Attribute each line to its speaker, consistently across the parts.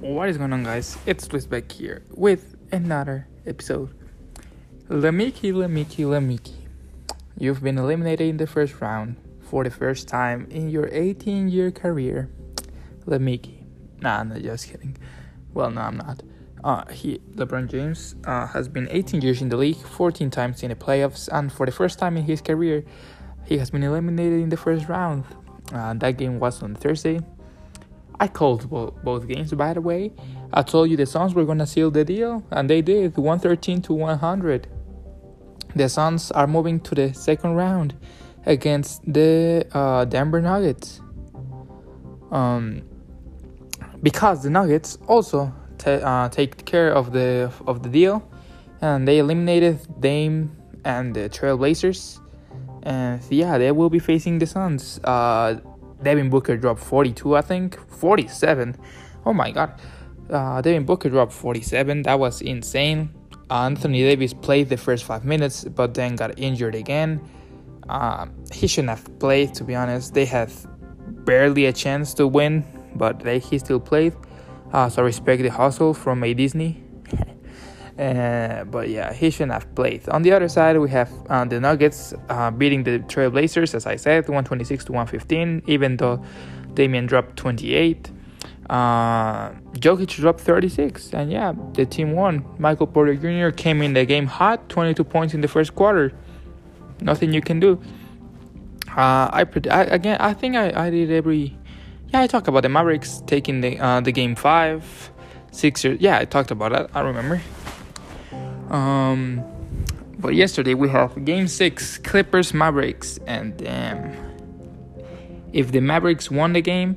Speaker 1: What is going on, guys? It's Luis back here with another episode. LeMickey, LeMickey, LeMickey. You've been eliminated in the first round for the first time in your 18 year career. LeMickey. Nah, I'm not just kidding. Well, no, I'm not. Uh, he, LeBron James, uh, has been 18 years in the league, 14 times in the playoffs, and for the first time in his career, he has been eliminated in the first round. Uh, that game was on Thursday. I called bo- both games, by the way. I told you the Suns were gonna seal the deal, and they did 113 to 100. The Suns are moving to the second round against the uh, Denver Nuggets. Um, because the Nuggets also t- uh, take care of the of the deal, and they eliminated Dame and the Trailblazers. And yeah, they will be facing the Suns. Uh, Devin Booker dropped 42, I think. 47. Oh my god. Uh, Devin Booker dropped 47. That was insane. Uh, Anthony Davis played the first five minutes, but then got injured again. Uh, he shouldn't have played, to be honest. They had barely a chance to win, but they, he still played. Uh, so respect the hustle from a Disney. Uh, but yeah, he shouldn't have played. On the other side, we have uh, the Nuggets uh, beating the Trailblazers, as I said, 126 to 115, even though Damian dropped 28. Uh, Jokic dropped 36, and yeah, the team won. Michael Porter Jr. came in the game hot, 22 points in the first quarter. Nothing you can do. Uh, I, I again, I think I, I did every. Yeah, I talked about the Mavericks taking the uh, the game five, Sixers. Yeah, I talked about that. I remember. Um, but yesterday we have Game Six, Clippers Mavericks, and damn, if the Mavericks won the game,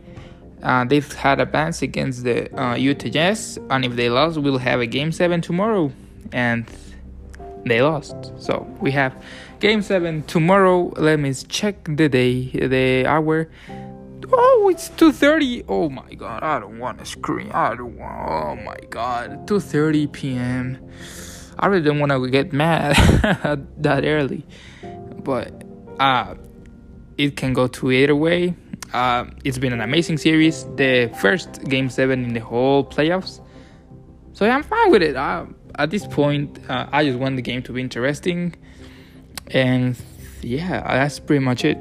Speaker 1: uh, they've had a advance against the uh, Utah Jazz, and if they lost, we'll have a Game Seven tomorrow, and they lost. So we have Game Seven tomorrow. Let me check the day, the hour. Oh, it's 2:30. Oh my god, I don't want to scream. I don't want. Oh my god, 2:30 p.m. I really don't want to get mad that early, but uh, it can go to either way. Uh, it's been an amazing series, the first game seven in the whole playoffs. So yeah, I'm fine with it. Uh, at this point, uh, I just want the game to be interesting, and yeah, that's pretty much it.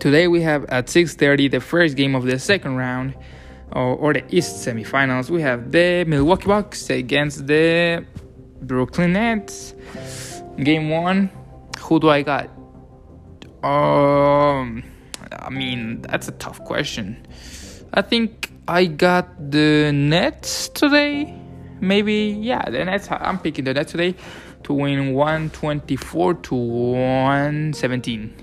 Speaker 1: Today we have at 6:30 the first game of the second round, or, or the East semifinals. We have the Milwaukee Bucks against the Brooklyn Nets. Game one. Who do I got? Um, I mean that's a tough question. I think I got the Nets today. Maybe yeah, the Nets. I'm picking the Nets today to win 124 to 117.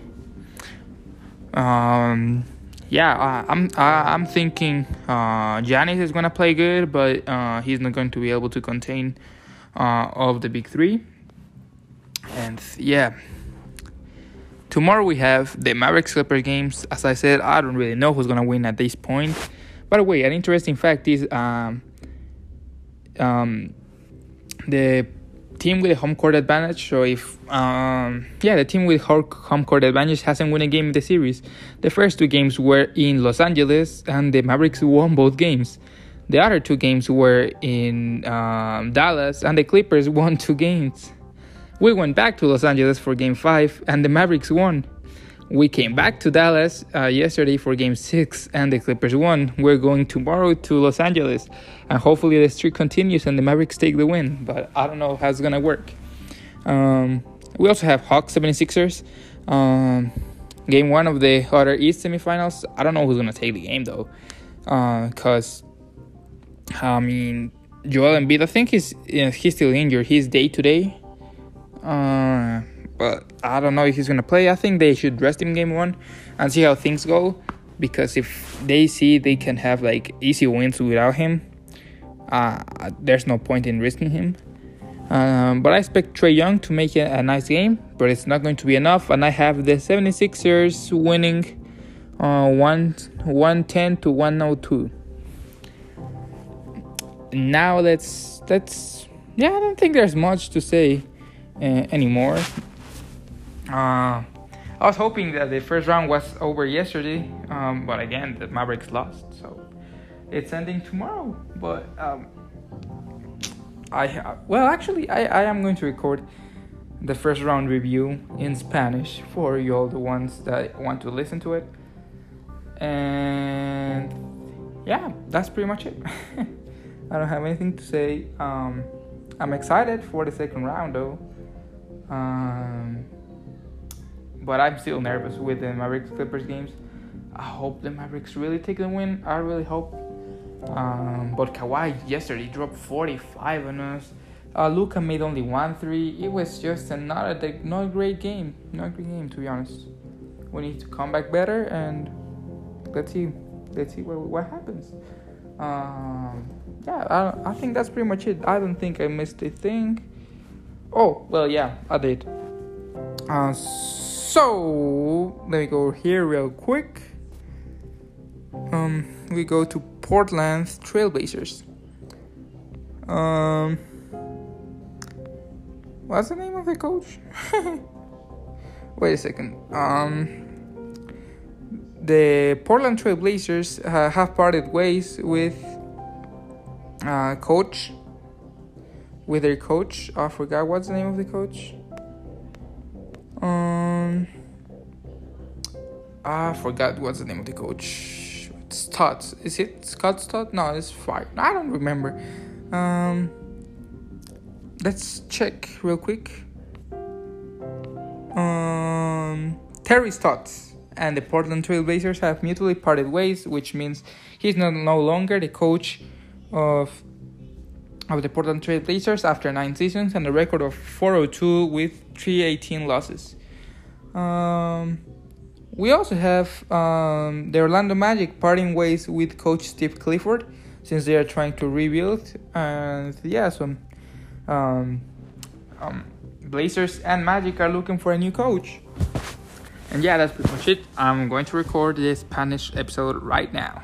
Speaker 1: Um, yeah, I'm uh, I'm thinking uh, Giannis is gonna play good, but uh, he's not going to be able to contain uh, of the big three. And yeah, tomorrow we have the Mavericks Clippers games. As I said, I don't really know who's gonna win at this point. By the way, an interesting fact is um, um, the team with a home court advantage. So if um, yeah, the team with home court advantage hasn't won a game in the series. The first two games were in Los Angeles, and the Mavericks won both games. The other two games were in um, Dallas, and the Clippers won two games. We went back to Los Angeles for game five, and the Mavericks won. We came back to Dallas uh, yesterday for game six, and the Clippers won. We're going tomorrow to Los Angeles, and hopefully the streak continues and the Mavericks take the win, but I don't know how it's gonna work. Um, we also have Hawks 76ers. Um, game one of the other East semifinals. I don't know who's gonna take the game though, because uh, I mean, Joel Embiid, I think he's you know, he's still injured. He's day to day. Uh, but I don't know if he's gonna play. I think they should rest him game one and see how things go. Because if they see they can have like easy wins without him, uh, there's no point in risking him. Um, but I expect Trae Young to make a, a, nice game, but it's not going to be enough. And I have the 76ers winning uh, 1 110 to 102 now let's let's yeah i don't think there's much to say uh, anymore uh, i was hoping that the first round was over yesterday um, but again the mavericks lost so it's ending tomorrow. But um, I well, actually, I I am going to record the first round review in Spanish for you all the ones that want to listen to it. And yeah, that's pretty much it. I don't have anything to say. Um, I'm excited for the second round though. Um, but I'm still nervous with the Mavericks Clippers games. I hope the Mavericks really take the win. I really hope. Um, but Kawhi yesterday dropped 45 on us. Uh, Luka made only one three. It was just another not great game. Not a great game to be honest. We need to come back better and let's see let's see what what happens. Um, yeah, I, I think that's pretty much it. I don't think I missed a thing. Oh well, yeah, I did. Uh, so let me go here real quick. Um, we go to Portland Trailblazers. Um, what's the name of the coach? Wait a second. Um, the Portland Trailblazers uh, have parted ways with uh, coach. With their coach, I forgot what's the name of the coach. Um, I forgot what's the name of the coach. Stott. Is it Scott Stott? No, it's fine. I don't remember. Um, let's check real quick. Um, Terry Stotts and the Portland Trailblazers have mutually parted ways, which means he's no, no longer the coach of of the Portland Trail Blazers after nine seasons and a record of 402 with 318 losses. Um, we also have um, the Orlando Magic parting ways with coach Steve Clifford since they are trying to rebuild. And yeah, so um, um, Blazers and Magic are looking for a new coach. And yeah, that's pretty much it. I'm going to record this Spanish episode right now.